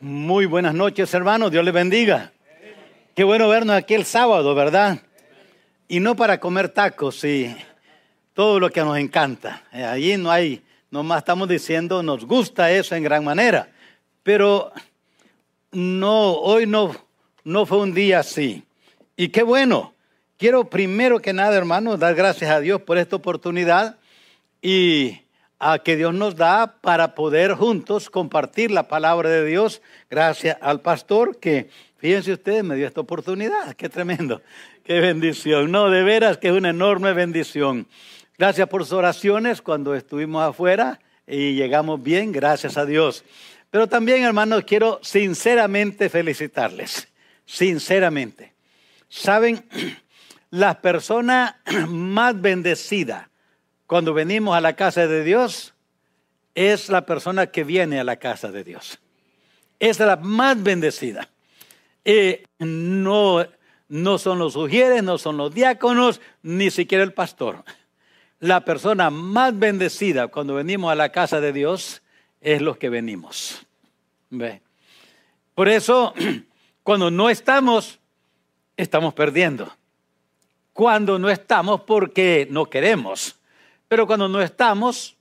Muy buenas noches, hermanos. Dios les bendiga. Qué bueno vernos aquí el sábado, ¿verdad? Y no para comer tacos y todo lo que nos encanta. Eh, allí no hay, nomás estamos diciendo, nos gusta eso en gran manera. Pero no, hoy no, no fue un día así. Y qué bueno. Quiero primero que nada, hermanos, dar gracias a Dios por esta oportunidad y a que Dios nos da para poder juntos compartir la palabra de Dios. Gracias al pastor que, fíjense ustedes, me dio esta oportunidad. Qué tremendo, qué bendición. No, de veras que es una enorme bendición. Gracias por sus oraciones cuando estuvimos afuera y llegamos bien, gracias a Dios. Pero también, hermanos, quiero sinceramente felicitarles, sinceramente. Saben, la persona más bendecida cuando venimos a la casa de Dios es la persona que viene a la casa de Dios. Es la más bendecida. no, no son los sugieres, no son los diáconos, ni siquiera el pastor. La persona más bendecida cuando venimos a la casa de Dios es los que venimos. ¿Ve? Por eso, cuando no estamos, estamos perdiendo. Cuando no estamos porque no queremos. Pero cuando no estamos,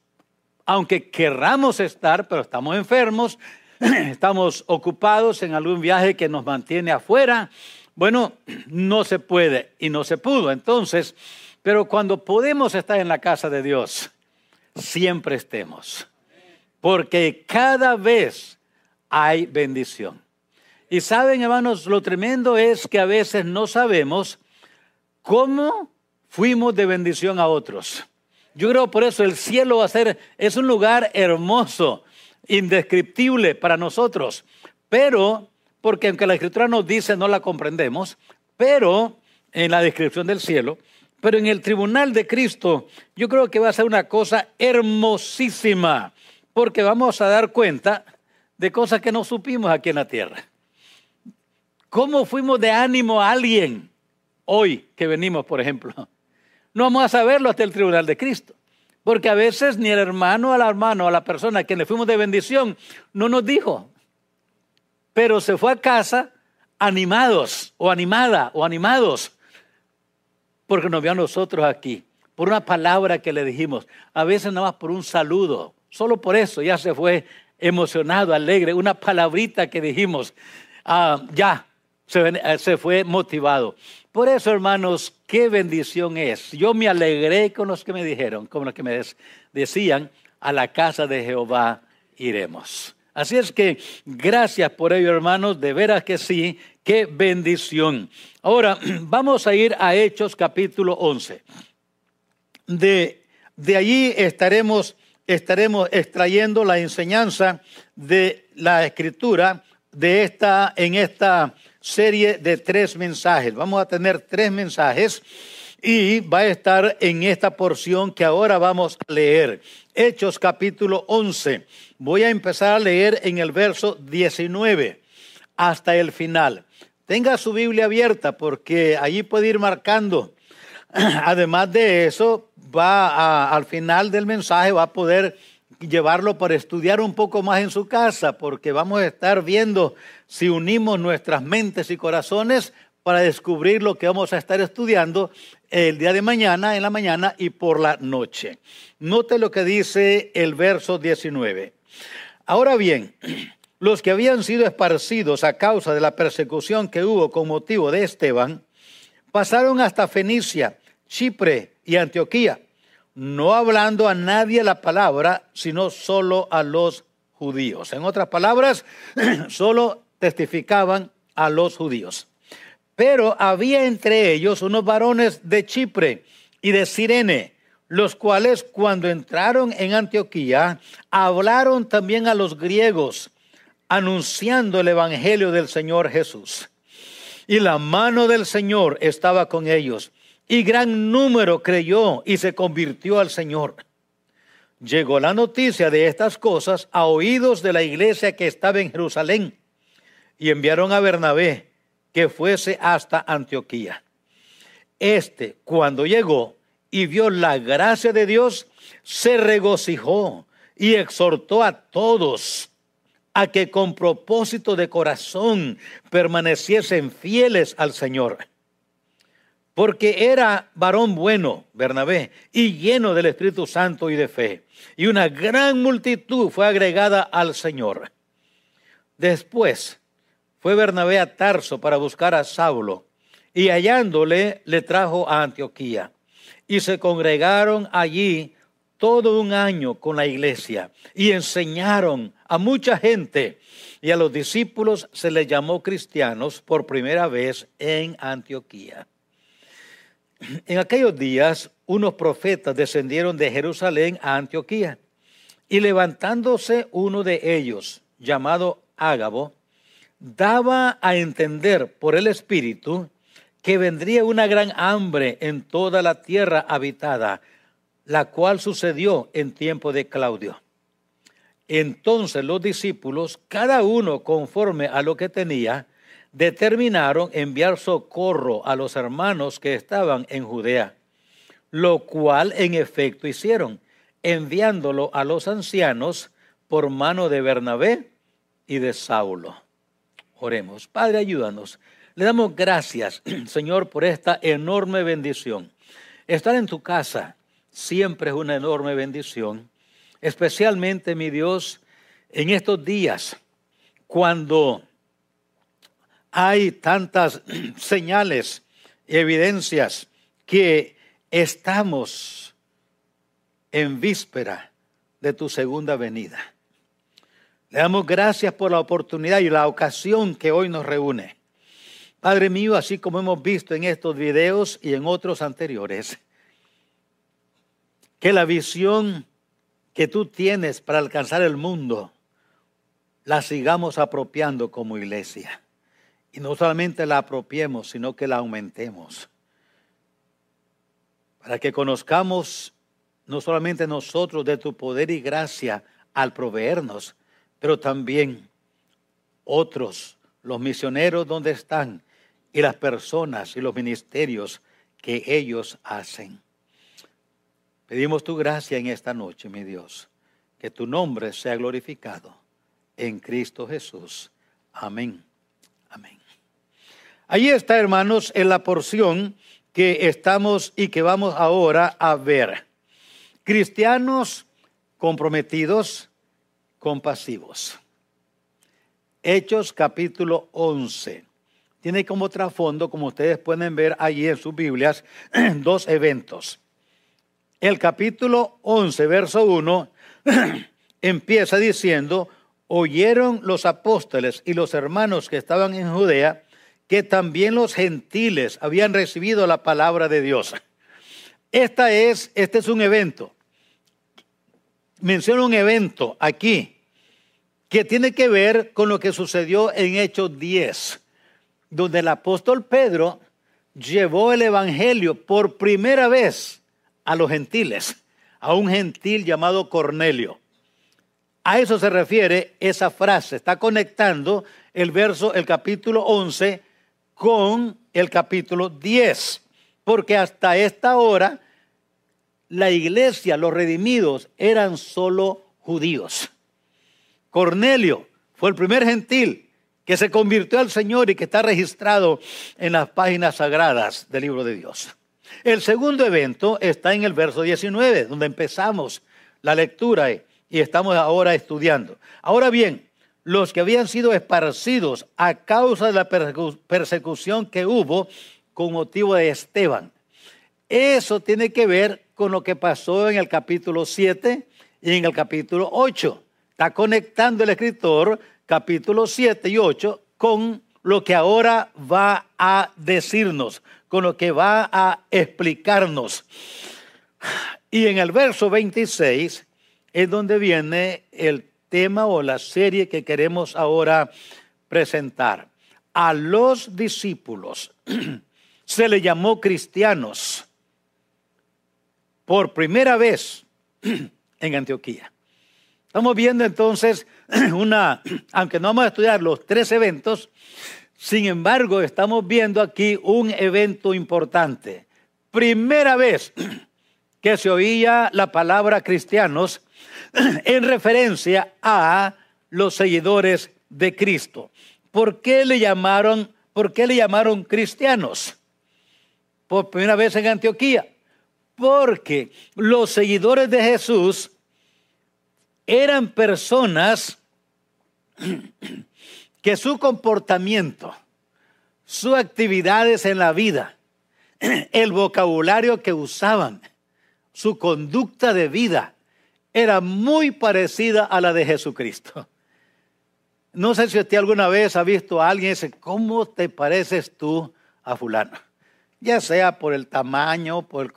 aunque querramos estar, pero estamos enfermos, estamos ocupados en algún viaje que nos mantiene afuera, bueno, no se puede y no se pudo. Entonces, pero cuando podemos estar en la casa de Dios, siempre estemos. Porque cada vez hay bendición. Y saben, hermanos, lo tremendo es que a veces no sabemos cómo fuimos de bendición a otros. Yo creo por eso el cielo va a ser, es un lugar hermoso, indescriptible para nosotros. Pero, porque aunque la escritura nos dice, no la comprendemos, pero en la descripción del cielo, pero en el tribunal de Cristo, yo creo que va a ser una cosa hermosísima, porque vamos a dar cuenta de cosas que no supimos aquí en la tierra. ¿Cómo fuimos de ánimo a alguien hoy que venimos, por ejemplo? No vamos a saberlo hasta el tribunal de Cristo. Porque a veces ni el hermano al hermano, a la persona a quien le fuimos de bendición, no nos dijo. Pero se fue a casa animados o animada o animados porque nos vio a nosotros aquí, por una palabra que le dijimos, a veces nada más por un saludo, solo por eso ya se fue emocionado, alegre, una palabrita que dijimos, ah, ya se, se fue motivado. Por eso, hermanos, qué bendición es. Yo me alegré con los que me dijeron, con los que me decían, a la casa de Jehová iremos. Así es que gracias por ello, hermanos, de veras que sí, qué bendición. Ahora, vamos a ir a Hechos capítulo 11. De, de allí estaremos, estaremos extrayendo la enseñanza de la escritura de esta, en esta serie de tres mensajes. Vamos a tener tres mensajes y va a estar en esta porción que ahora vamos a leer. Hechos capítulo 11. Voy a empezar a leer en el verso 19 hasta el final. Tenga su Biblia abierta porque allí puede ir marcando. Además de eso, va al final del mensaje va a poder llevarlo para estudiar un poco más en su casa, porque vamos a estar viendo si unimos nuestras mentes y corazones para descubrir lo que vamos a estar estudiando el día de mañana, en la mañana y por la noche. Note lo que dice el verso 19. Ahora bien, los que habían sido esparcidos a causa de la persecución que hubo con motivo de Esteban, pasaron hasta Fenicia, Chipre y Antioquía no hablando a nadie la palabra, sino solo a los judíos. En otras palabras, solo testificaban a los judíos. Pero había entre ellos unos varones de Chipre y de Sirene, los cuales cuando entraron en Antioquía hablaron también a los griegos, anunciando el Evangelio del Señor Jesús. Y la mano del Señor estaba con ellos y gran número creyó y se convirtió al Señor. Llegó la noticia de estas cosas a oídos de la iglesia que estaba en Jerusalén y enviaron a Bernabé que fuese hasta Antioquía. Este, cuando llegó y vio la gracia de Dios, se regocijó y exhortó a todos a que con propósito de corazón permaneciesen fieles al Señor. Porque era varón bueno, Bernabé, y lleno del Espíritu Santo y de fe. Y una gran multitud fue agregada al Señor. Después fue Bernabé a Tarso para buscar a Saulo, y hallándole le trajo a Antioquía. Y se congregaron allí todo un año con la iglesia y enseñaron a mucha gente y a los discípulos se les llamó cristianos por primera vez en Antioquía. En aquellos días unos profetas descendieron de Jerusalén a Antioquía y levantándose uno de ellos, llamado Ágabo, daba a entender por el Espíritu que vendría una gran hambre en toda la tierra habitada la cual sucedió en tiempo de Claudio. Entonces los discípulos, cada uno conforme a lo que tenía, determinaron enviar socorro a los hermanos que estaban en Judea, lo cual en efecto hicieron, enviándolo a los ancianos por mano de Bernabé y de Saulo. Oremos, Padre, ayúdanos. Le damos gracias, Señor, por esta enorme bendición. Estar en tu casa siempre es una enorme bendición, especialmente, mi Dios, en estos días, cuando hay tantas señales y evidencias que estamos en víspera de tu segunda venida. Le damos gracias por la oportunidad y la ocasión que hoy nos reúne. Padre mío, así como hemos visto en estos videos y en otros anteriores, que la visión que tú tienes para alcanzar el mundo la sigamos apropiando como iglesia. Y no solamente la apropiemos, sino que la aumentemos. Para que conozcamos no solamente nosotros de tu poder y gracia al proveernos, pero también otros, los misioneros donde están y las personas y los ministerios que ellos hacen. Pedimos tu gracia en esta noche, mi Dios, que tu nombre sea glorificado en Cristo Jesús. Amén. Amén. Allí está, hermanos, en la porción que estamos y que vamos ahora a ver. Cristianos comprometidos, compasivos. Hechos capítulo 11. Tiene como trasfondo, como ustedes pueden ver allí en sus Biblias, dos eventos el capítulo 11, verso 1, empieza diciendo, oyeron los apóstoles y los hermanos que estaban en Judea que también los gentiles habían recibido la palabra de Dios. Esta es, este es un evento. Menciona un evento aquí que tiene que ver con lo que sucedió en Hechos 10, donde el apóstol Pedro llevó el Evangelio por primera vez a los gentiles, a un gentil llamado Cornelio. A eso se refiere esa frase. Está conectando el verso, el capítulo 11 con el capítulo 10. Porque hasta esta hora la iglesia, los redimidos, eran solo judíos. Cornelio fue el primer gentil que se convirtió al Señor y que está registrado en las páginas sagradas del libro de Dios. El segundo evento está en el verso 19, donde empezamos la lectura y estamos ahora estudiando. Ahora bien, los que habían sido esparcidos a causa de la persecución que hubo con motivo de Esteban. Eso tiene que ver con lo que pasó en el capítulo 7 y en el capítulo 8. Está conectando el escritor capítulo 7 y 8 con lo que ahora va a decirnos con lo que va a explicarnos. Y en el verso 26 es donde viene el tema o la serie que queremos ahora presentar. A los discípulos se le llamó cristianos por primera vez en Antioquía. Estamos viendo entonces una, aunque no vamos a estudiar los tres eventos, sin embargo, estamos viendo aquí un evento importante. Primera vez que se oía la palabra cristianos en referencia a los seguidores de Cristo. ¿Por qué le llamaron, por qué le llamaron cristianos? Por primera vez en Antioquía. Porque los seguidores de Jesús eran personas que su comportamiento, sus actividades en la vida, el vocabulario que usaban, su conducta de vida, era muy parecida a la de Jesucristo. No sé si usted alguna vez ha visto a alguien y dice, ¿cómo te pareces tú a fulano? Ya sea por el tamaño, por,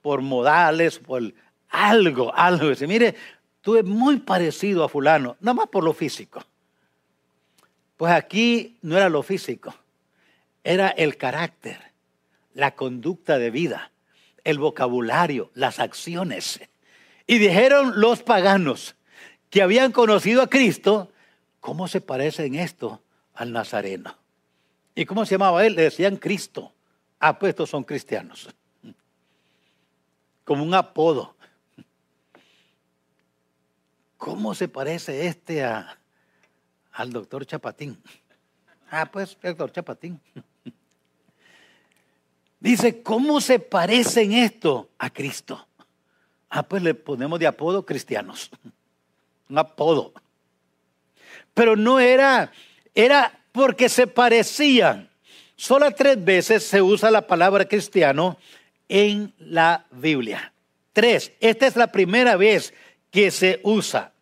por modales, por algo, algo. Dice, mire, tú eres muy parecido a fulano, nada más por lo físico. Pues aquí no era lo físico, era el carácter, la conducta de vida, el vocabulario, las acciones. Y dijeron los paganos que habían conocido a Cristo, ¿cómo se parece en esto al Nazareno? ¿Y cómo se llamaba él? Le decían Cristo. Ah, pues estos son cristianos. Como un apodo. ¿Cómo se parece este a, al doctor Chapatín? Ah, pues, doctor Chapatín. Dice, ¿cómo se parece en esto a Cristo? Ah, pues le ponemos de apodo cristianos. Un apodo pero no era, era porque se parecían. Solo tres veces se usa la palabra cristiano en la Biblia. Tres. Esta es la primera vez que se usa.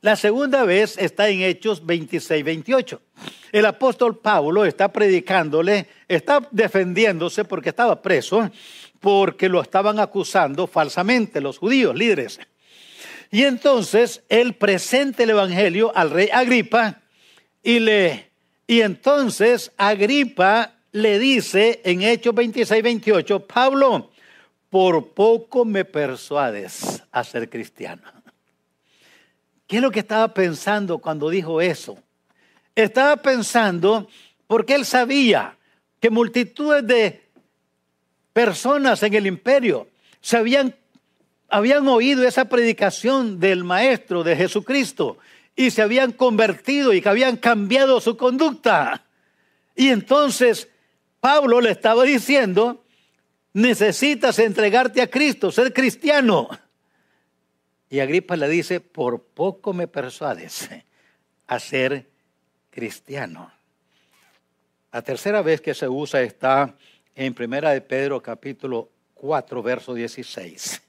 La segunda vez está en Hechos 26, 28. El apóstol Pablo está predicándole, está defendiéndose porque estaba preso, porque lo estaban acusando falsamente los judíos, líderes. Y entonces él presenta el Evangelio al rey Agripa y le y entonces Agripa le dice en Hechos 26, 28, Pablo, por poco me persuades a ser cristiano. ¿Qué es lo que estaba pensando cuando dijo eso? Estaba pensando porque él sabía que multitudes de personas en el imperio se habían habían oído esa predicación del Maestro, de Jesucristo, y se habían convertido y que habían cambiado su conducta. Y entonces Pablo le estaba diciendo, necesitas entregarte a Cristo, ser cristiano. Y Agripa le dice, por poco me persuades a ser cristiano. La tercera vez que se usa está en Primera de Pedro capítulo 4, verso 16.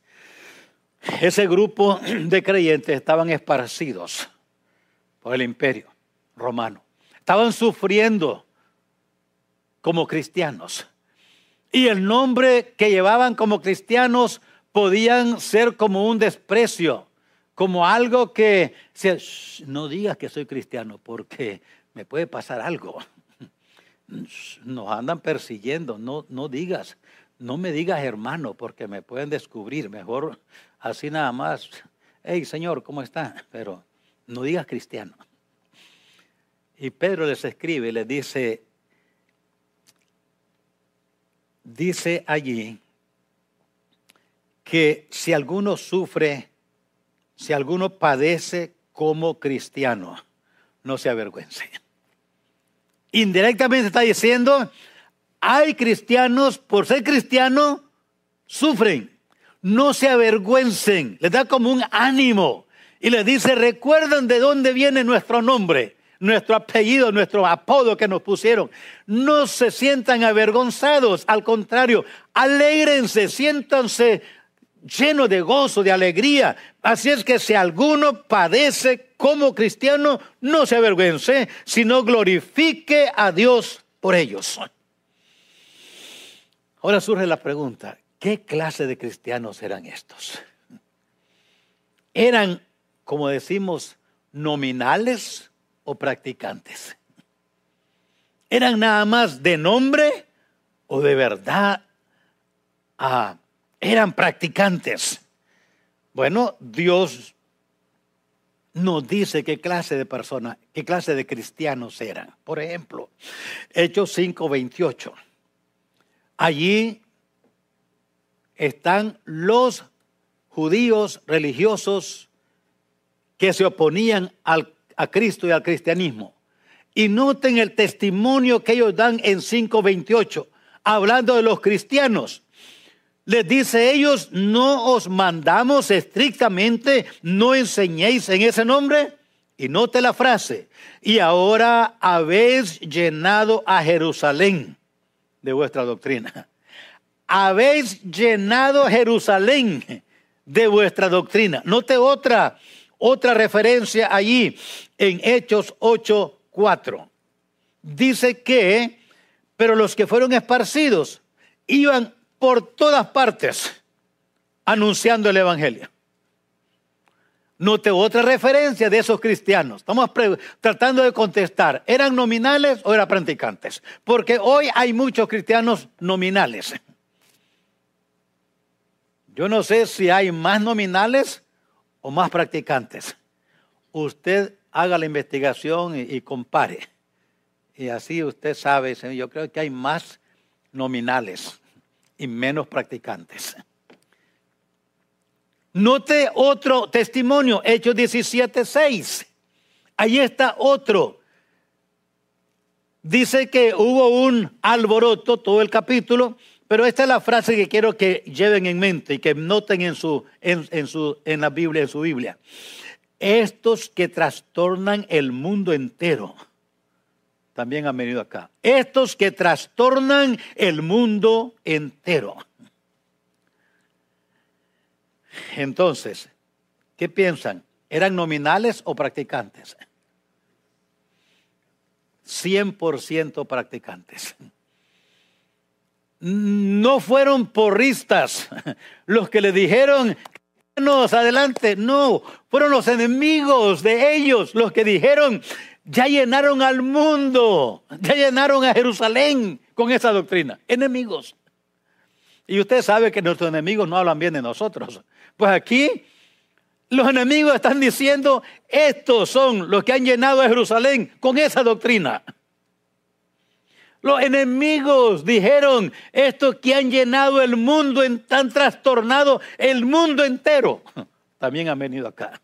Ese grupo de creyentes estaban esparcidos por el imperio romano. Estaban sufriendo como cristianos. Y el nombre que llevaban como cristianos podían ser como un desprecio, como algo que no digas que soy cristiano porque me puede pasar algo. Nos andan persiguiendo, no, no digas, no me digas hermano porque me pueden descubrir. Mejor así nada más, hey Señor, ¿cómo está? Pero no digas cristiano. Y Pedro les escribe les dice, dice allí que si alguno sufre, si alguno padece como cristiano, no se avergüence. Indirectamente está diciendo, hay cristianos, por ser cristiano, sufren no se avergüencen, les da como un ánimo y les dice, recuerden de dónde viene nuestro nombre, nuestro apellido, nuestro apodo que nos pusieron. No se sientan avergonzados, al contrario, alegrense, siéntanse llenos de gozo, de alegría. Así es que si alguno padece como cristiano, no se avergüence, sino glorifique a Dios por ellos. Ahora surge la pregunta, ¿Qué clase de cristianos eran estos? ¿Eran, como decimos, nominales o practicantes? ¿Eran nada más de nombre o de verdad ah, eran practicantes? Bueno, Dios nos dice qué clase de personas, qué clase de cristianos eran. Por ejemplo, Hechos 5:28. Allí están los judíos religiosos que se oponían a Cristo y al cristianismo. Y noten el testimonio que ellos dan en 5.28, hablando de los cristianos. Les dice ellos, no os mandamos estrictamente, no enseñéis en ese nombre. Y note la frase, y ahora habéis llenado a Jerusalén de vuestra doctrina. Habéis llenado Jerusalén de vuestra doctrina. Note otra, otra referencia allí en Hechos 8:4. Dice que, pero los que fueron esparcidos iban por todas partes anunciando el Evangelio. Note otra referencia de esos cristianos. Estamos tratando de contestar, ¿eran nominales o eran practicantes? Porque hoy hay muchos cristianos nominales. Yo no sé si hay más nominales o más practicantes. Usted haga la investigación y, compare. Y así usted sabe, yo creo que hay más nominales y menos practicantes. Note otro testimonio, Hechos 17, 6. Ahí está otro. Dice que hubo un alboroto, todo el capítulo, pero esta es la frase que quiero que lleven en mente y que noten en, su, en, su, en la Biblia, en su Biblia. Estos que trastornan el mundo entero también han venido acá. Estos que trastornan el mundo entero. Entonces, ¿qué piensan? ¿Eran nominales o practicantes? 100% practicantes no fueron porristas los que le dijeron, adelante, no, fueron los enemigos de ellos los que dijeron, ya llenaron al mundo, ya llenaron a Jerusalén con esa doctrina, enemigos. Y usted sabe que nuestros enemigos no hablan bien de nosotros. Pues aquí los enemigos están diciendo, estos son los que han llenado a Jerusalén con esa doctrina. Los enemigos dijeron, estos que han llenado el mundo, han trastornado el mundo entero, también han venido acá.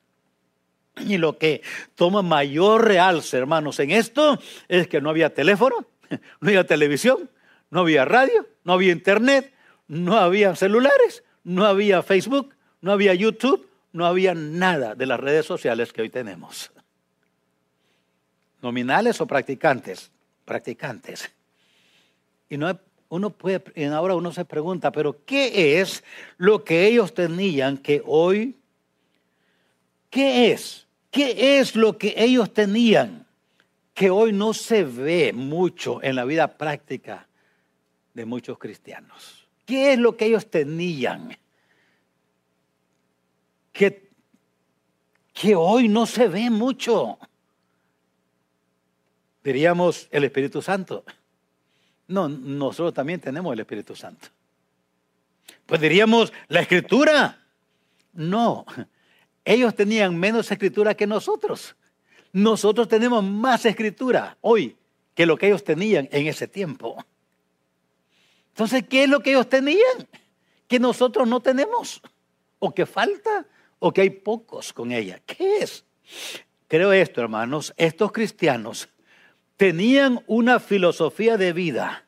Y lo que toma mayor realce, hermanos, en esto es que no había teléfono, no había televisión, no había radio, no había internet, no había celulares, no había Facebook, no había YouTube, no había nada de las redes sociales que hoy tenemos. Nominales o practicantes, practicantes. Y no, uno puede, ahora uno se pregunta, pero ¿qué es lo que ellos tenían que hoy? ¿Qué es? ¿Qué es lo que ellos tenían que hoy no se ve mucho en la vida práctica de muchos cristianos? ¿Qué es lo que ellos tenían que, que hoy no se ve mucho? Diríamos el Espíritu Santo. No, nosotros también tenemos el Espíritu Santo. Pues diríamos, la escritura. No, ellos tenían menos escritura que nosotros. Nosotros tenemos más escritura hoy que lo que ellos tenían en ese tiempo. Entonces, ¿qué es lo que ellos tenían? Que nosotros no tenemos. O que falta, o que hay pocos con ella. ¿Qué es? Creo esto, hermanos. Estos cristianos tenían una filosofía de vida,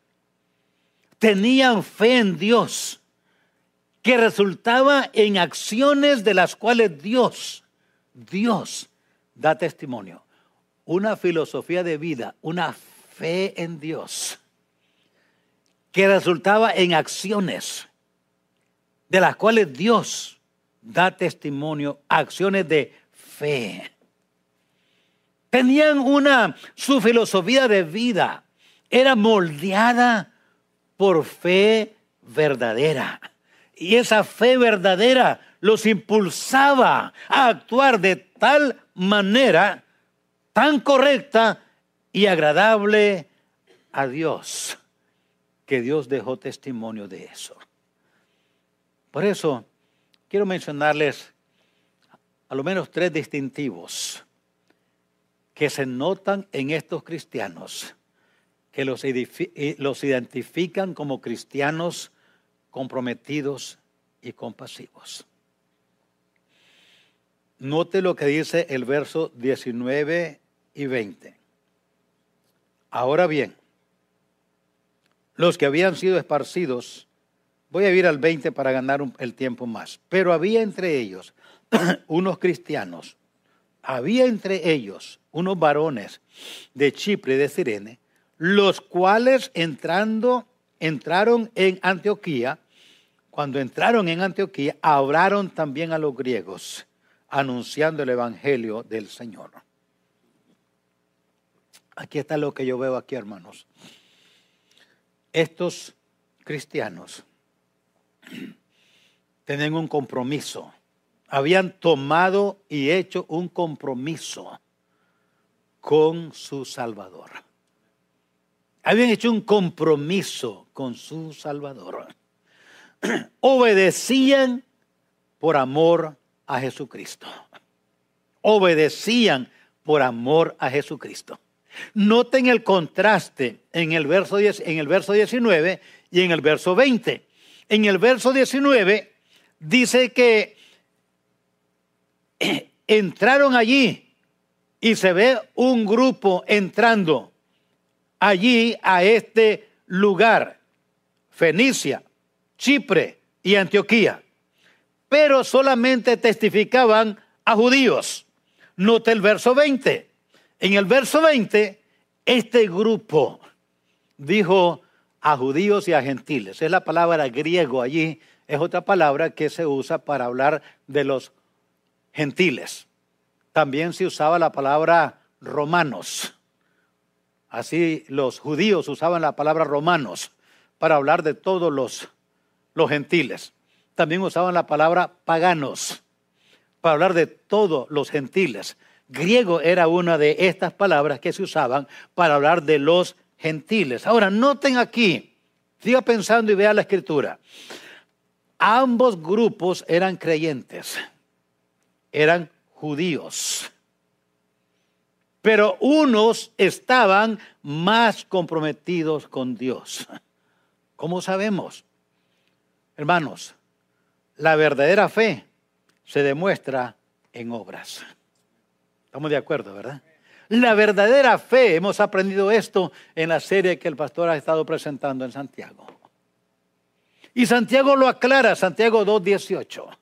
tenían fe en Dios, que resultaba en acciones de las cuales Dios, Dios da testimonio. Una filosofía de vida, una fe en Dios, que resultaba en acciones de las cuales Dios da testimonio, acciones de fe. Tenían una, su filosofía de vida era moldeada por fe verdadera. Y esa fe verdadera los impulsaba a actuar de tal manera tan correcta y agradable a Dios, que Dios dejó testimonio de eso. Por eso quiero mencionarles a lo menos tres distintivos que se notan en estos cristianos, que los, eh, los identifican como cristianos comprometidos y compasivos. Note lo que dice el verso 19 y 20. Ahora bien, los que habían sido esparcidos, voy a ir al 20 para ganar el tiempo más, pero había entre ellos unos cristianos, había entre ellos unos varones de Chipre y de Sirene, los cuales entrando, entraron en Antioquía, cuando entraron en Antioquía, hablaron también a los griegos, anunciando el Evangelio del Señor. Aquí está lo que yo veo aquí, hermanos. Estos cristianos tienen un compromiso. Habían tomado y hecho un compromiso con su Salvador. Habían hecho un compromiso con su Salvador. Obedecían por amor a Jesucristo. Obedecían por amor a Jesucristo. Noten el contraste en el, verso en el verso 19 y en el verso 20. En el verso 19 dice que entraron allí y se ve un grupo entrando allí a este lugar, Fenicia, Chipre y Antioquía, pero solamente testificaban a judíos. Note el verso 20. En el verso 20, este grupo dijo a judíos y a gentiles. Es la palabra griego allí, es otra palabra que se usa para hablar de los gentiles. También se usaba la palabra romanos. Así los judíos usaban la palabra romanos para hablar de todos los, los gentiles. También usaban la palabra paganos para hablar de todos los gentiles. Griego era una de estas palabras que se usaban para hablar de los gentiles. Ahora, noten aquí, siga pensando y vea la escritura. Ambos grupos eran creyentes, eran judíos. Pero unos estaban más comprometidos con Dios. ¿Cómo sabemos? Hermanos, la verdadera fe se demuestra en obras. Estamos de acuerdo, ¿verdad? La verdadera fe, hemos aprendido esto en la serie que el pastor ha estado presentando en Santiago. Y Santiago lo aclara, Santiago 2.18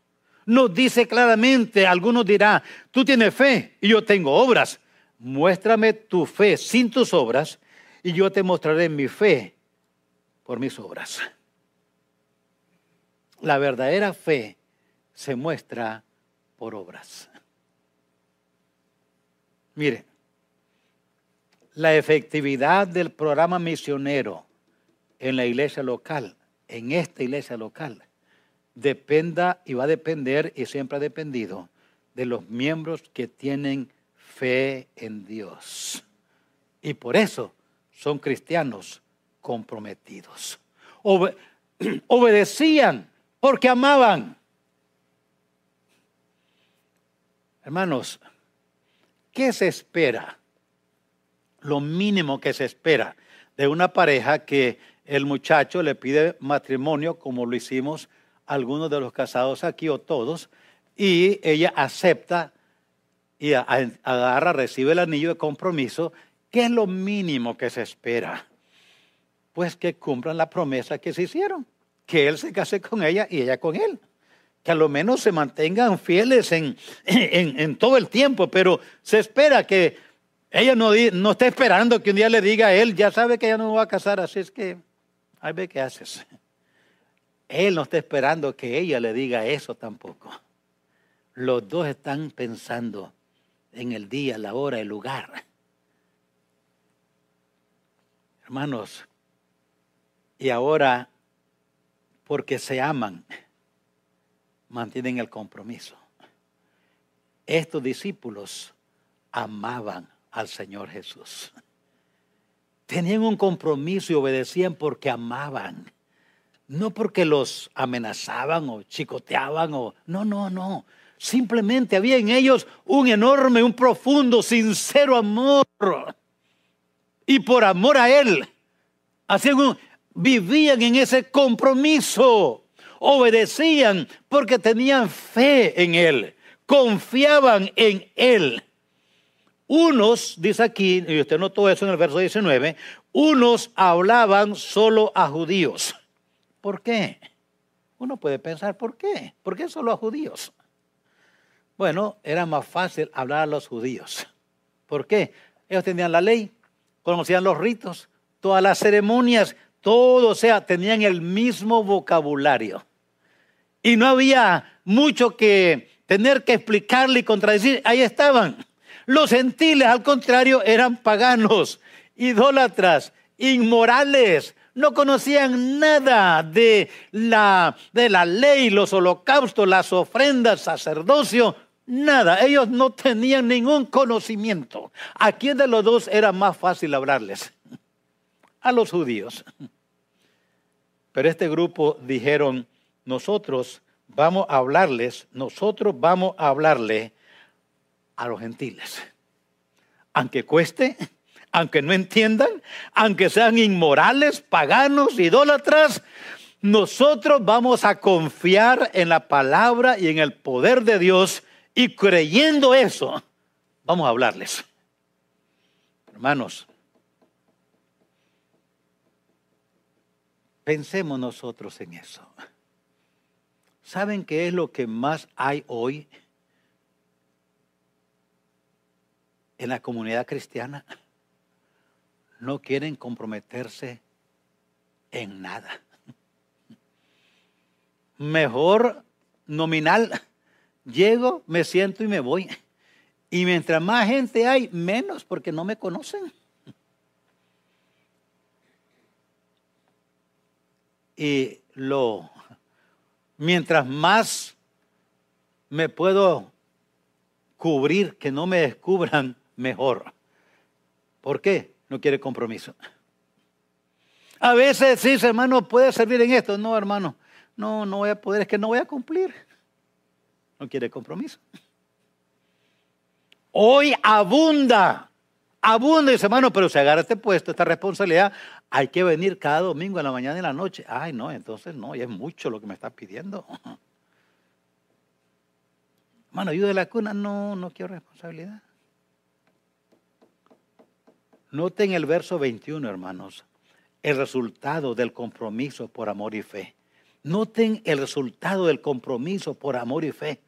nos dice claramente, algunos dirán, tú tienes fe y yo tengo obras. Muéstrame tu fe sin tus obras y yo te mostraré mi fe por mis obras. La verdadera fe se muestra por obras. Mire, la efectividad del programa misionero en la iglesia local, en esta iglesia local, dependa y va a depender y siempre ha dependido de los miembros que tienen fe en Dios. Y por eso son cristianos comprometidos. obedecían porque amaban. Hermanos, ¿qué se espera? Lo mínimo que se espera de una pareja que el muchacho le pide matrimonio como lo hicimos algunos de los casados aquí o todos, y ella acepta y agarra, recibe el anillo de compromiso, ¿qué es lo mínimo que se espera? Pues que cumplan la promesa que se hicieron, que él se case con ella y ella con él. Que a lo menos se mantengan fieles en, en, todo el tiempo, pero se espera que ella no, no esté esperando que un día le diga a él, ya sabe que ella no va a casar, así es que ahí ve qué haces. Él no está esperando que ella le diga eso tampoco. Los dos están pensando en el día, la hora, el lugar. Hermanos, y ahora, porque se aman, mantienen el compromiso. Estos discípulos amaban al Señor Jesús. Tenían un compromiso y obedecían porque amaban no porque los amenazaban o chicoteaban o... No, no, no. Simplemente había en ellos un enorme, un profundo, sincero amor. Y por amor a Él, hacían vivían en ese compromiso. Obedecían porque tenían fe en Él. confiaban en Él. Unos, dice aquí, y usted notó eso en el verso 19, unos hablaban solo a judíos. ¿Por qué? Uno puede pensar, ¿por qué? ¿Por qué solo a judíos? Bueno, era más fácil hablar a los judíos. ¿Por qué? Ellos tenían la ley, conocían los ritos, todas las ceremonias, todo, o sea, tenían el mismo vocabulario. Y no había mucho que tener que explicarle y contradecir. Ahí estaban. Los gentiles, al contrario, eran paganos, idólatras, inmorales. No conocían nada de la, de la ley, los holocaustos, las ofrendas, sacerdocio, nada. Ellos no tenían ningún conocimiento. ¿A quién de los dos era más fácil hablarles? A los judíos. Pero este grupo dijeron, nosotros vamos a hablarles, nosotros vamos a hablarle a los gentiles. Aunque cueste, aunque no entiendan, aunque sean inmorales, paganos, idólatras, nosotros vamos a confiar en la palabra y en el poder de Dios y creyendo eso, vamos a hablarles. Hermanos, pensemos nosotros en eso. ¿Saben qué es lo que más hay hoy en la comunidad cristiana? No quieren comprometerse en nada. Mejor nominal. Llego, me siento y me voy. Y mientras más gente hay, menos porque no me conocen. Y lo mientras más me puedo cubrir, que no me descubran, mejor. ¿Por qué? No quiere compromiso. A veces sí, hermano, puede servir en esto. No, hermano, no, no voy a poder, es que no voy a cumplir. No quiere compromiso. Hoy abunda, abunda, dice hermano, pero se agarra este puesto, esta responsabilidad, hay que venir cada domingo en la mañana y en la noche. Ay, no, entonces no, ya es mucho lo que me está pidiendo. Hermano, ayuda de la cuna, no, no quiero responsabilidad. Noten el verso 21, hermanos, el resultado del compromiso por amor y fe. Noten el resultado del compromiso por amor y fe.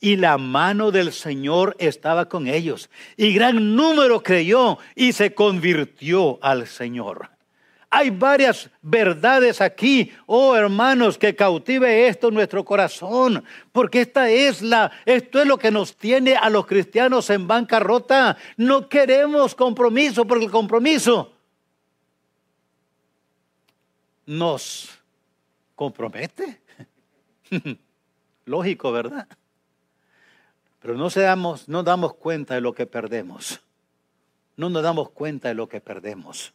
Y la mano del Señor estaba con ellos. Y gran número creyó y se convirtió al Señor. Hay varias verdades aquí, oh hermanos, que cautive esto en nuestro corazón, porque esta es la, esto es lo que nos tiene a los cristianos en bancarrota. No queremos compromiso, porque el compromiso nos compromete. Lógico, ¿verdad? Pero no, damos, no damos cuenta de lo que perdemos. No nos damos cuenta de lo que perdemos.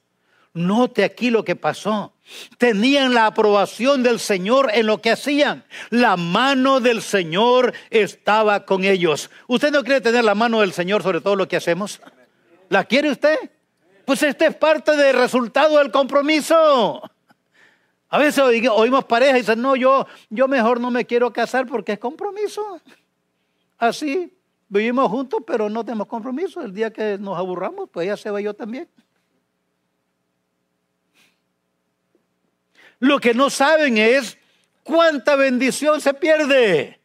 Note aquí lo que pasó. Tenían la aprobación del Señor en lo que hacían. La mano del Señor estaba con ellos. ¿Usted no quiere tener la mano del Señor sobre todo lo que hacemos? ¿La quiere usted? Pues este es parte del resultado del compromiso. A veces oímos parejas y dicen, no, yo, yo mejor no me quiero casar porque es compromiso. Así, vivimos juntos, pero no tenemos compromiso. El día que nos aburramos, pues ella se va yo también. Lo que no saben es cuánta bendición se pierde.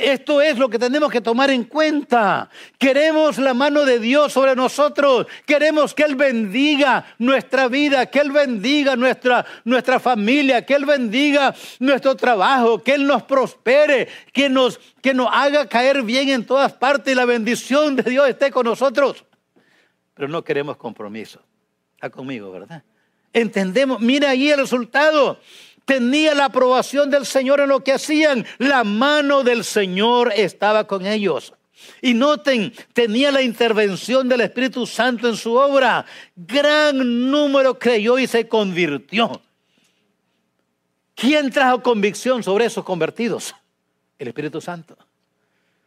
Esto es lo que tenemos que tomar en cuenta. Queremos la mano de Dios sobre nosotros. Queremos que Él bendiga nuestra vida, que Él bendiga nuestra, nuestra familia, que Él bendiga nuestro trabajo, que Él nos prospere, que nos, que nos haga caer bien en todas partes y la bendición de Dios esté con nosotros. Pero no queremos compromiso. Está conmigo, ¿verdad? Entendemos, mira ahí el resultado. Tenía la aprobación del Señor en lo que hacían. La mano del Señor estaba con ellos. Y noten, tenía la intervención del Espíritu Santo en su obra. Gran número creyó y se convirtió. ¿Quién trajo convicción sobre esos convertidos? El Espíritu Santo.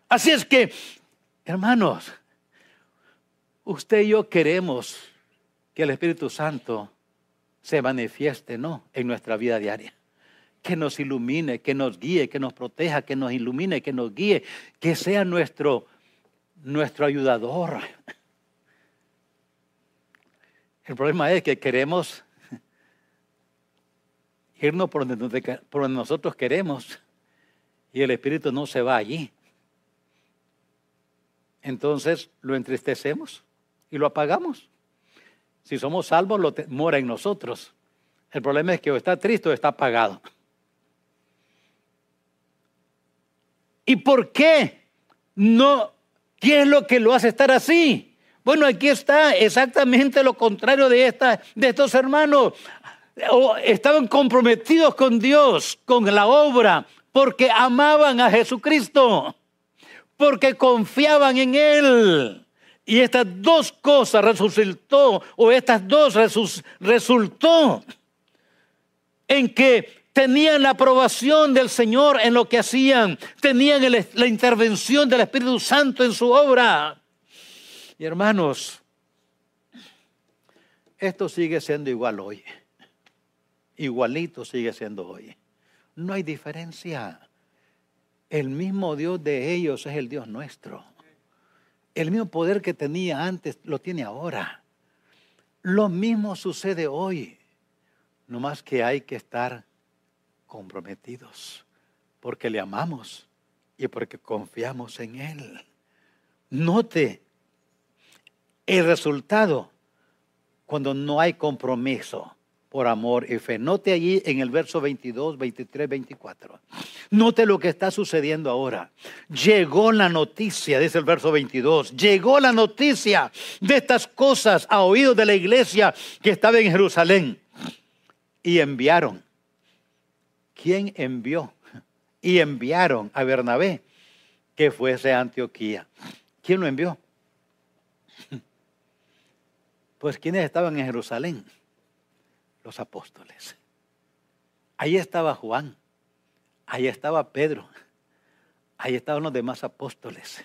Así es que, hermanos, usted y yo queremos que el Espíritu Santo se manifieste, ¿no? En nuestra vida diaria. que nos ilumine, que nos guíe, que nos proteja, que nos ilumine, que nos guíe, que sea nuestro, nuestro ayudador. El problema es que queremos irnos por donde, por donde nosotros queremos y el Espíritu no se va allí. Entonces lo entristecemos y lo apagamos. Si somos salvos, lo mora en nosotros. El problema es que o está triste o está apagado. ¿Y por qué no? ¿Qué es lo que lo hace estar así? Bueno, aquí está exactamente lo contrario de, esta, de estos hermanos. estaban comprometidos con Dios, con la obra, porque amaban a Jesucristo, porque confiaban en Él. Y estas dos cosas resultó, o estas dos resultó en que tenían la aprobación del Señor en lo que hacían, tenían la intervención del Espíritu Santo en su obra. Y hermanos, esto sigue siendo igual hoy. Igualito sigue siendo hoy. No hay diferencia. El mismo Dios de ellos es el Dios nuestro. El mismo poder que tenía antes lo tiene ahora. Lo mismo sucede hoy. No más que hay que estar comprometidos porque le amamos y porque confiamos en Él. Note el resultado cuando no hay compromiso por amor y fe. Note allí en el verso 22, 23, 24. Note lo que está sucediendo ahora. Llegó la noticia, dice el verso 22, llegó la noticia de estas cosas a oídos de la iglesia que estaba en Jerusalén. Y enviaron. ¿Quién envió? Y enviaron a Bernabé que fuese a Antioquía. ¿Quién lo envió? Pues ¿quiénes estaban en Jerusalén? Los apóstoles. Ahí estaba Juan, ahí estaba Pedro, ahí estaban los demás apóstoles.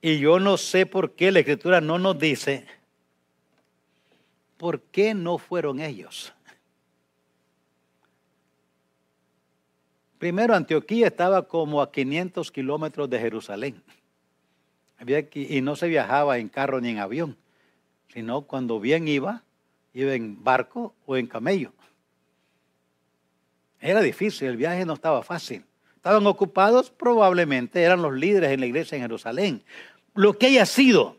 Y yo no sé por qué la escritura no nos dice por qué no fueron ellos. Primero, Antioquía estaba como a 500 kilómetros de Jerusalén. y no se viajaba en carro ni en avión sino cuando bien iba, iba en barco o en camello. Era difícil, el viaje no estaba fácil. Estaban ocupados, probablemente eran los líderes en la iglesia en Jerusalén. Lo que haya sido,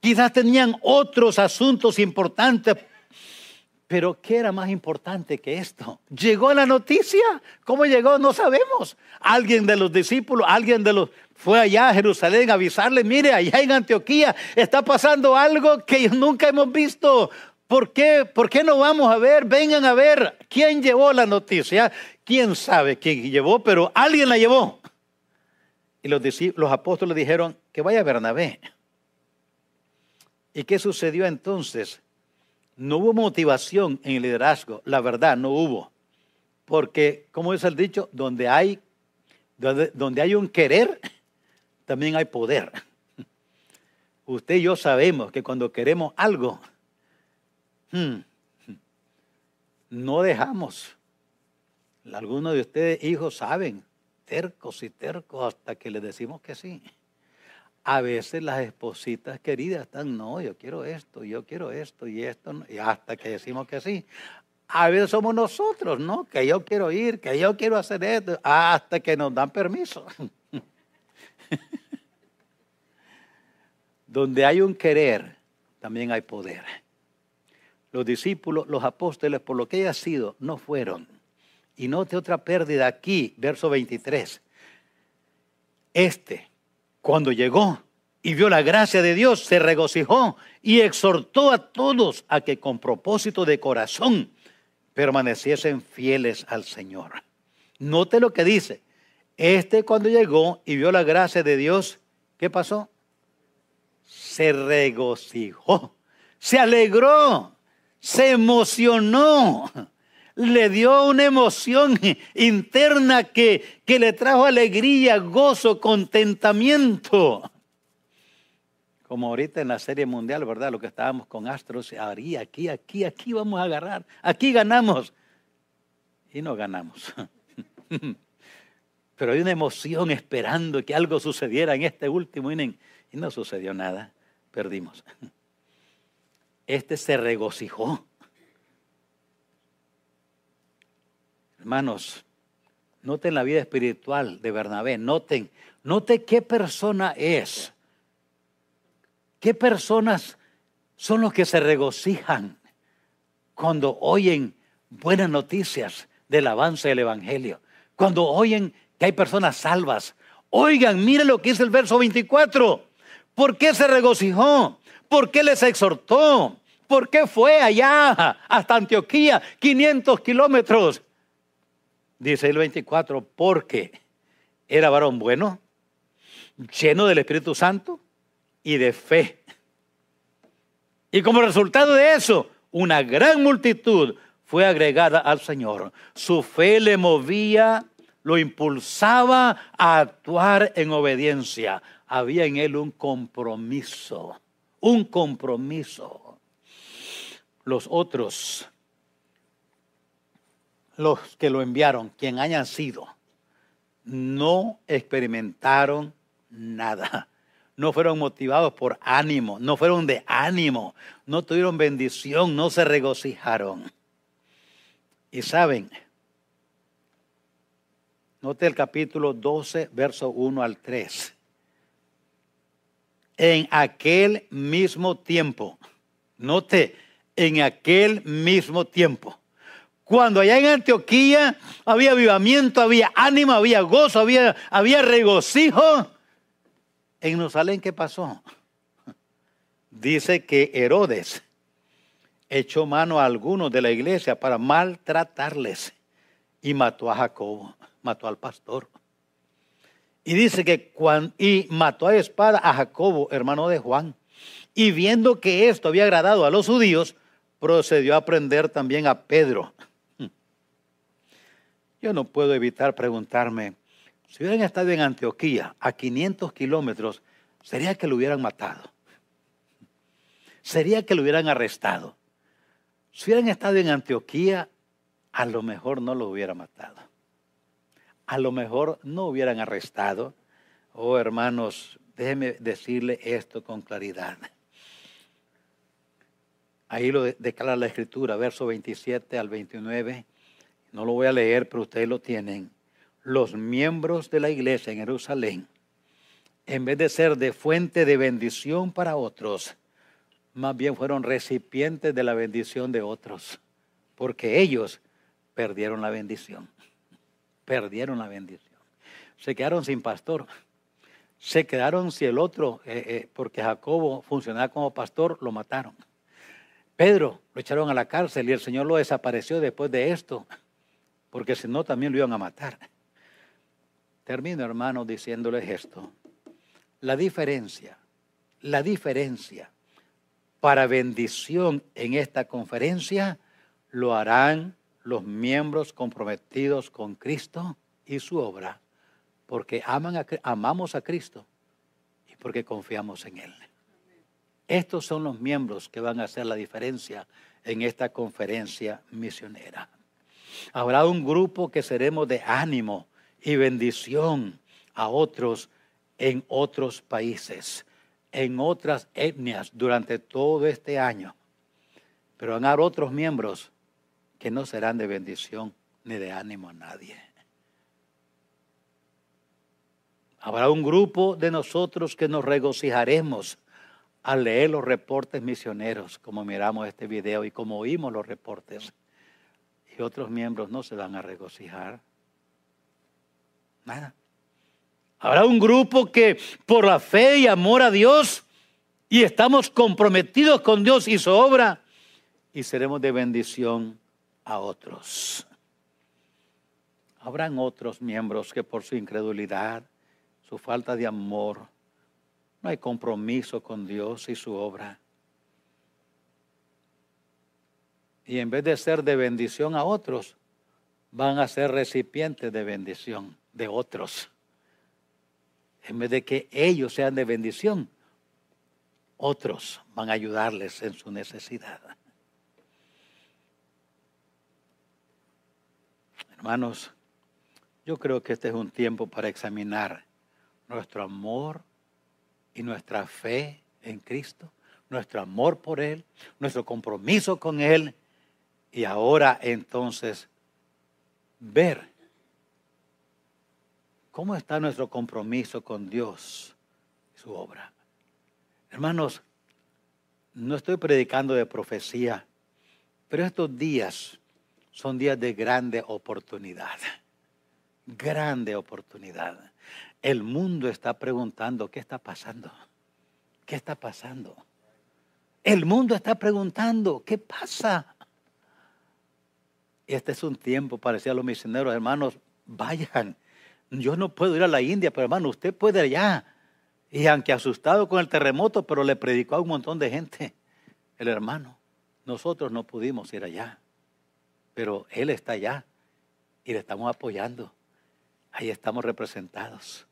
quizás tenían otros asuntos importantes, pero ¿qué era más importante que esto? ¿Llegó la noticia? ¿Cómo llegó? No sabemos. Alguien de los discípulos, alguien de los fue allá a Jerusalén a avisarle, mire, allá en Antioquía está pasando algo que nunca hemos visto. ¿Por qué? ¿Por qué no vamos a ver? Vengan a ver quién llevó la noticia. ¿Quién sabe quién llevó? Pero alguien la llevó. Y los, los apóstoles dijeron que vaya a Bernabé. ¿Y qué sucedió entonces? No hubo motivación en el liderazgo, la verdad, no hubo. Porque, como es el dicho, donde hay, donde hay un querer, también hay poder. Usted y yo sabemos que cuando queremos algo, hmm, no dejamos. Algunos de ustedes, hijos, saben, tercos y tercos hasta que les decimos que sí. A veces las espositas queridas están, no, yo quiero esto, yo quiero esto y esto, y hasta que decimos que sí. A veces somos nosotros, ¿no? Que yo quiero ir, que yo quiero hacer esto, hasta que nos dan permiso. Donde hay un querer, también hay poder. Los discípulos, los apóstoles, por lo que haya sido, no fueron. Y note otra pérdida aquí, verso 23. Este, cuando llegó y vio la gracia de Dios, se regocijó y exhortó a todos a que con propósito de corazón permaneciesen fieles al Señor. Note lo que dice. Este cuando llegó y vio la gracia de Dios, ¿qué pasó? Se regocijó, se alegró, se emocionó, le dio una emoción interna que, que le trajo alegría, gozo, contentamiento. Como ahorita en la serie mundial, ¿verdad? Lo que estábamos con Astros, haría aquí, aquí, aquí vamos a agarrar, aquí ganamos. y no ganamos. Pero hay una emoción esperando que algo sucediera en este último inning y no sucedió nada. Perdimos. Este se regocijó. Hermanos, noten la vida espiritual de Bernabé, noten, noten qué persona es. ¿Qué personas son los que se regocijan cuando oyen buenas noticias del avance del Evangelio? Cuando oyen que hay personas salvas. Oigan, mire lo que dice el verso 24. ¿Por qué se regocijó? ¿Por qué les exhortó? ¿Por qué fue allá hasta Antioquía, 500 kilómetros? Dice el 24, porque era varón bueno, lleno del Espíritu Santo y de fe. Y como resultado de eso, una gran multitud fue agregada al Señor. Su fe le movía, lo impulsaba a actuar en obediencia. Había en él un compromiso, un compromiso. Los otros los que lo enviaron, quien hayan sido, no experimentaron nada. No fueron motivados por ánimo, no fueron de ánimo, no tuvieron bendición, no se regocijaron. Y saben, note el capítulo 12, verso 1 al 3. En aquel mismo tiempo, note, en aquel mismo tiempo cuando allá en Antioquía había avivamiento, había ánimo, había gozo, había, regocijo. En Jerusalén, ¿qué pasó? Dice que Herodes echó mano a algunos de la iglesia para maltratarles y mató a Jacobo, mató al pastor. Y dice que y mató a espada a Jacobo, hermano de Juan. Y viendo que esto había agradado a los judíos, procedió a prender también a Pedro yo no puedo evitar preguntarme, si hubieran estado en Antioquía a 500 kilómetros, ¿sería que lo hubieran matado? ¿Sería que lo hubieran arrestado? Si hubieran estado en Antioquía, a lo mejor no lo hubieran matado. A lo mejor no hubieran arrestado. Oh hermanos, déjeme decirle esto con claridad. Ahí lo declara la escritura, verso 27 al 29 no lo voy a leer, pero ustedes lo tienen, los miembros de la iglesia en Jerusalén, en vez de ser de fuente de bendición para otros, más bien fueron recipientes de la bendición de otros, porque ellos perdieron la bendición, perdieron la bendición. Se quedaron sin pastor, se quedaron si el otro, eh, eh, porque Jacobo funcionaba como pastor, lo mataron. Pedro lo echaron a la cárcel y el Señor lo desapareció después de esto porque si no también lo iban a matar. Termino, hermano, diciéndoles esto. La diferencia, la diferencia para bendición en esta conferencia lo harán los miembros comprometidos con Cristo y su obra, porque aman amamos a Cristo y porque confiamos en Él. Estos son los miembros que van a hacer la diferencia en esta conferencia misionera. Habrá un grupo que seremos de ánimo y bendición a otros en otros países, en otras etnias durante todo este año. Pero van a haber otros miembros que no serán de bendición ni de ánimo a nadie. Habrá un grupo de nosotros que nos regocijaremos al leer los reportes misioneros, como miramos este video y como oímos los reportes otros miembros no se van a regocijar. Nada. Habrá un grupo que por la fe y amor a Dios y estamos comprometidos con Dios y su obra y seremos de bendición a otros. Habrán otros miembros que por su incredulidad, su falta de amor, no hay compromiso con Dios y su obra, y en vez de ser de bendición a otros, van a ser recipientes de bendición de otros. En vez de que ellos sean de bendición, otros van a ayudarles en su necesidad. Hermanos, yo creo que este es un tiempo para examinar nuestro amor y nuestra fe en Cristo, nuestro amor por Él, nuestro compromiso con Él y ahora entonces ver cómo está nuestro compromiso con Dios y su obra. Hermanos, no estoy predicando de profecía, pero estos días son días de grande oportunidad. Grande oportunidad. El mundo está preguntando, ¿qué está pasando? ¿Qué está pasando? El mundo está preguntando, ¿qué pasa? Este es un tiempo, parecía a los misioneros, hermanos, vayan. Yo no puedo ir a la India, pero hermano, usted puede allá. Y aunque asustado con el terremoto, pero le predicó a un montón de gente, el hermano. Nosotros no pudimos ir allá, pero él está allá y le estamos apoyando. Ahí estamos representados.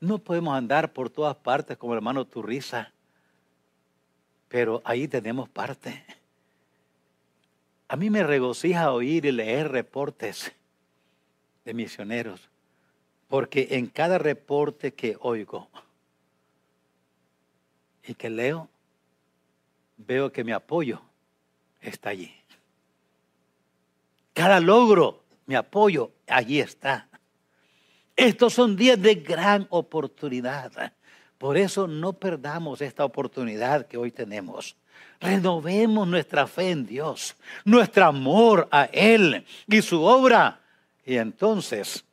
No podemos andar por todas partes como hermano Turriza, pero ahí tenemos parte. A mí me regocija oír y leer reportes de misioneros, porque en cada reporte que oigo y que leo, veo que mi apoyo está allí. Cada logro, mi apoyo, allí está. Estos son días de gran oportunidad. Por eso no perdamos esta oportunidad que hoy tenemos. Renovemos nuestra fe en Dios, nuestro amor a Él y su obra. Y entonces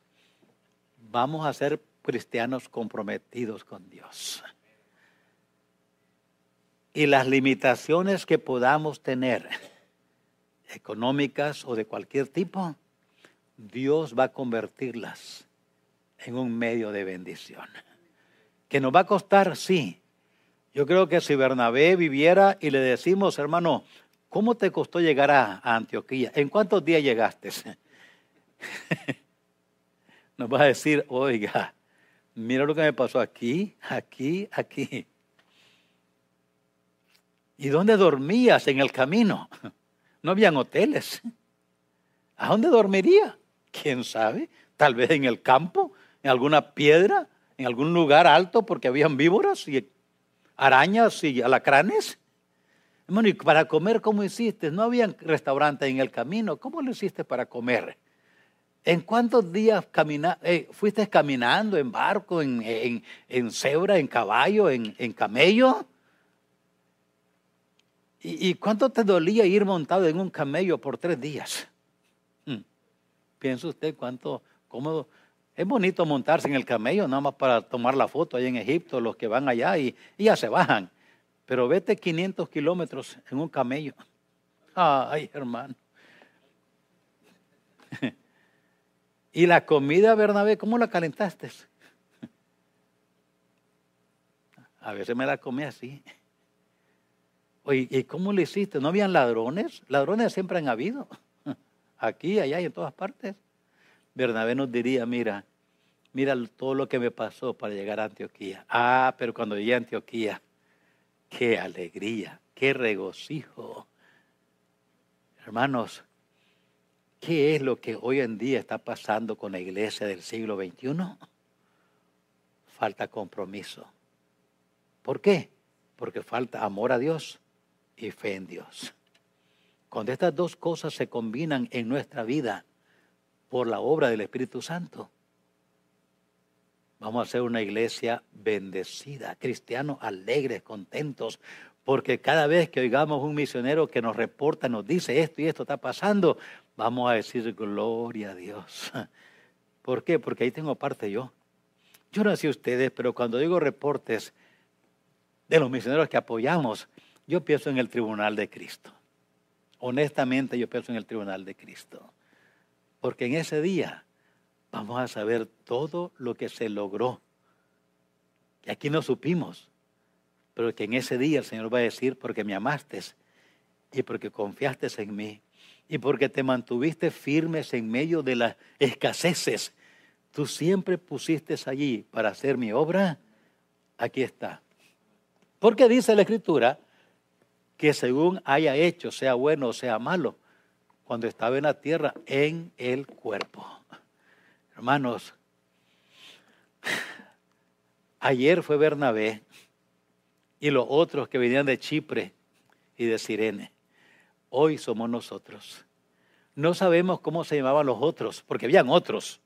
vamos a ser cristianos comprometidos con Dios. Y las limitaciones que podamos tener, económicas o de cualquier tipo, Dios va a convertirlas en un medio de bendición. ¿Que nos va a costar? Sí. Yo creo que si Bernabé viviera y le decimos, hermano, ¿cómo te costó llegar a, Antioquía? ¿En cuántos días llegaste? nos va a decir, oiga, mira lo que me pasó aquí, aquí, aquí. ¿Y dónde dormías en el camino? No habían hoteles. ¿A dónde dormiría? ¿Quién sabe? Tal vez en el campo, en alguna piedra, en algún lugar alto porque habían víboras y arañas y alacranes. Hermano, ¿y para comer cómo hiciste? No había restaurante en el camino. ¿Cómo lo hiciste para comer? ¿En cuántos días eh, fuiste caminando en barco, en, en, en cebra, en caballo, en, en camello? ¿Y, cuánto te dolía ir montado en un camello por tres días? Hmm. Piensa usted cuánto cómodo. Es bonito montarse en el camello, nada más para tomar la foto ahí en Egipto, los que van allá y, y ya se bajan. Pero vete 500 kilómetros en un camello. Ay, hermano. ¿Y la comida, Bernabé, cómo la calentaste? A veces me la comí así. ¿Y cómo lo hiciste? ¿No habían ladrones? Ladrones siempre han habido. Aquí, allá y en todas partes. Bernabé nos diría, mira, mira todo lo que me pasó para llegar a Antioquía. Ah, pero cuando llegué a Antioquía, qué alegría, qué regocijo. Hermanos, ¿qué es lo que hoy en día está pasando con la iglesia del siglo XXI? Falta compromiso. ¿Por qué? Porque falta amor a Dios y fe en Dios. Cuando estas dos cosas se combinan en nuestra vida por la obra del Espíritu Santo, vamos a ser una iglesia bendecida, cristianos alegres, contentos, porque cada vez que oigamos un misionero que nos reporta, nos dice esto y esto está pasando, vamos a decir gloria a Dios. ¿Por qué? Porque ahí tengo parte yo. Yo no sé ustedes, pero cuando digo reportes de los misioneros que apoyamos, yo pienso en el tribunal de Cristo. Honestamente yo pienso en el tribunal de Cristo. Porque en ese día vamos a saber todo lo que se logró. Y aquí no supimos. Pero que en ese día el Señor va a decir, porque me amaste y porque confiaste en mí y porque te mantuviste firmes en medio de las escaseces, tú siempre pusiste allí para hacer mi obra, aquí está. Porque dice la Escritura que según haya hecho, sea bueno o sea malo, cuando estaba en la tierra, en el cuerpo. Hermanos, ayer fue Bernabé y los otros que venían de Chipre y de Sirene. Hoy somos nosotros. No sabemos cómo se llamaban los otros, porque habían otros.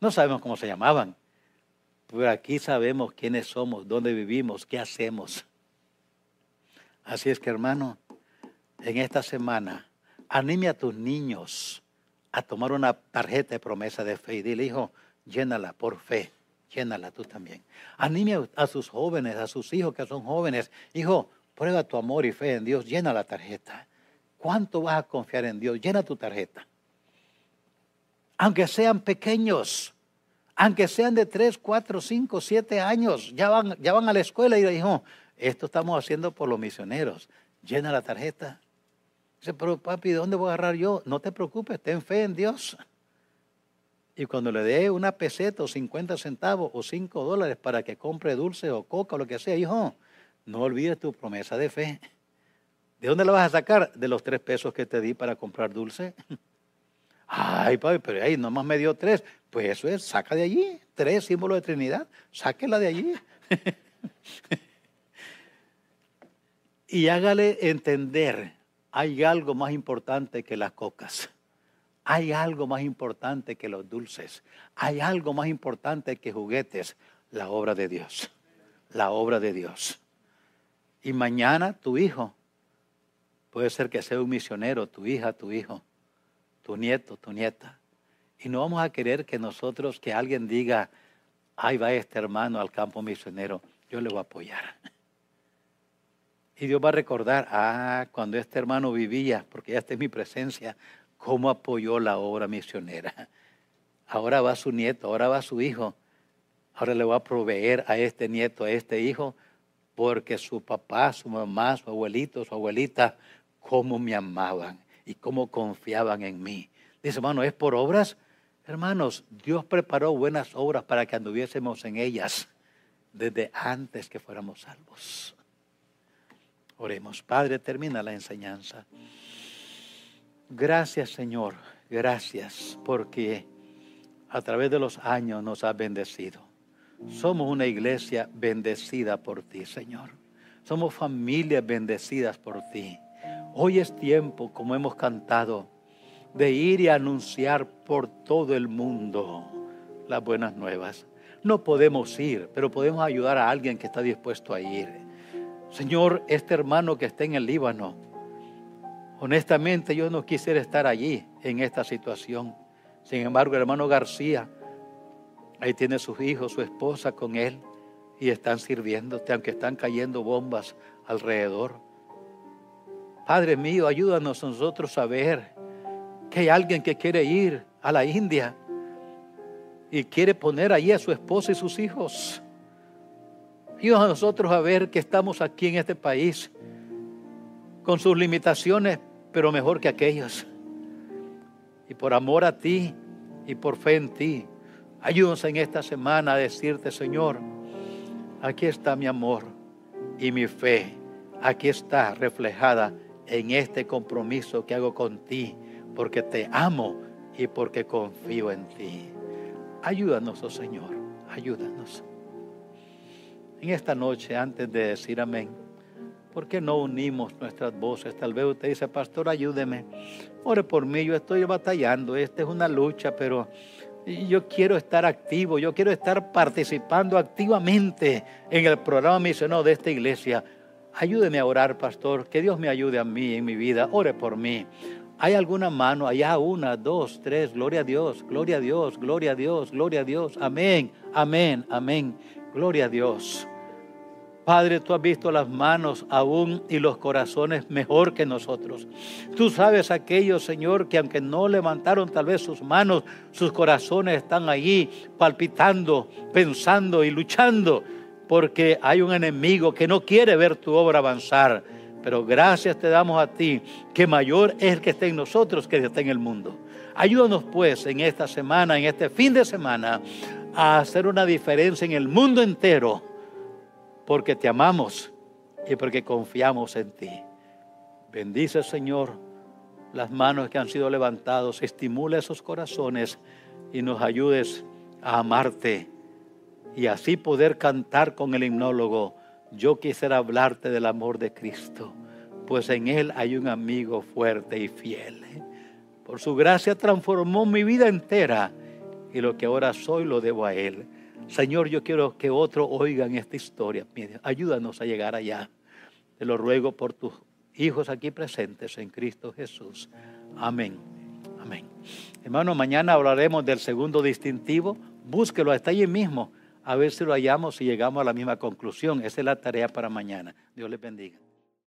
No sabemos cómo se llamaban. Pero aquí sabemos quiénes somos, dónde vivimos, qué hacemos. Así es que hermano, en esta semana, anime a tus niños a tomar una tarjeta de promesa de fe y dile, hijo, llénala por fe, llénala tú también. Anime a sus jóvenes, a sus hijos que son jóvenes, hijo, prueba tu amor y fe en Dios, llena la tarjeta. ¿Cuánto vas a confiar en Dios? Llena tu tarjeta. Aunque sean pequeños, aunque sean de 3, 4, 5, 7 años, ya van, ya van a la escuela y dijo, esto estamos haciendo por los misioneros. Llena la tarjeta. Dice, pero papi, ¿de dónde voy a agarrar yo? No te preocupes, ten fe en Dios. Y cuando le dé una peseta o 50 centavos o 5 dólares para que compre dulce o coca o lo que sea, hijo, no olvides tu promesa de fe. ¿De dónde la vas a sacar? De los tres pesos que te di para comprar dulce. Ay, papi, pero ahí nomás me dio tres. Pues eso es, saca de allí. Tres símbolos de Trinidad. Sáquela de allí. y hágale entender, hay algo más importante que las cocas. Hay algo más importante que los dulces. Hay algo más importante que juguetes. La obra de Dios. La obra de Dios. Y mañana tu hijo Puede ser que sea un misionero, tu hija, tu hijo, tu nieto, tu nieta. Y no vamos a querer que nosotros, que alguien diga, ahí va este hermano al campo misionero, yo le voy a apoyar. Y Dios va a recordar, ah, cuando este hermano vivía, porque ya está en mi presencia, cómo apoyó la obra misionera. Ahora va su nieto, ahora va su hijo. Ahora le va a proveer a este nieto, a este hijo, porque su papá, su mamá, su abuelito, su abuelita cómo me amaban y cómo confiaban en mí. Dice, hermano, ¿es por obras? Hermanos, Dios preparó buenas obras para que anduviésemos en ellas desde antes que fuéramos salvos. Oremos. Padre, termina la enseñanza. Gracias, Señor. Gracias porque a través de los años nos has bendecido. Somos una iglesia bendecida por ti, Señor. Somos familias bendecidas por ti. Hoy es tiempo, como hemos cantado, de ir y anunciar por todo el mundo las buenas nuevas. No podemos ir, pero podemos ayudar a alguien que está dispuesto a ir. Señor, este hermano que está en el Líbano, honestamente yo no quisiera estar allí en esta situación. Sin embargo, el hermano García, ahí tiene sus hijos, su esposa con él, y están sirviéndote, aunque están cayendo bombas alrededor. Padre mío, ayúdanos nosotros a ver que hay alguien que quiere ir a la India y quiere poner allí a su esposa y sus hijos. Ayúdanos a nosotros a ver que estamos aquí en este país con sus limitaciones, pero mejor que aquellos. Y por amor a ti y por fe en ti, ayúdanos en esta semana a decirte, Señor, aquí está mi amor y mi fe, aquí está reflejada en este compromiso que hago con ti, porque te amo y porque confío en ti. Ayúdanos, oh Señor, ayúdanos. En esta noche, antes de decir amén, ¿por qué no unimos nuestras voces? Tal vez usted dice, pastor, ayúdeme. Ore por mí, yo estoy batallando, esta es una lucha, pero yo quiero estar activo, yo quiero estar participando activamente en el programa misionero de esta iglesia. Ayúdeme a orar, pastor. Que Dios me ayude a mí en mi vida. Ore por mí. ¿Hay alguna mano? Allá una, dos, tres. Gloria a Dios, gloria a Dios, gloria a Dios, gloria a Dios. Amén, amén, amén. Gloria a Dios. Padre, tú has visto las manos aún y los corazones mejor que nosotros. Tú sabes aquellos, Señor, que aunque no levantaron tal vez sus manos, sus corazones están allí palpitando, pensando y luchando porque hay un enemigo que no quiere ver tu obra avanzar. Pero gracias te damos a ti, que mayor es el que está en nosotros que el que está en el mundo. Ayúdanos pues en esta semana, en este fin de semana, a hacer una diferencia en el mundo entero, porque te amamos y porque confiamos en ti. Bendice, Señor, las manos que han sido levantados, estimula esos corazones y nos ayudes a amarte y así poder cantar con el himnólogo. Yo quisiera hablarte del amor de Cristo, pues en Él hay un amigo fuerte y fiel. Por su gracia transformó mi vida entera y lo que ahora soy lo debo a Él. Señor, yo quiero que otros oigan esta historia. ayúdanos a llegar allá. Te lo ruego por tus hijos aquí presentes en Cristo Jesús. Amén. Amén. Hermano, mañana hablaremos del segundo distintivo. Búsquelo, está allí mismo. A ver si lo hallamos y llegamos a la misma conclusión. Esa es la tarea para mañana. Dios les bendiga.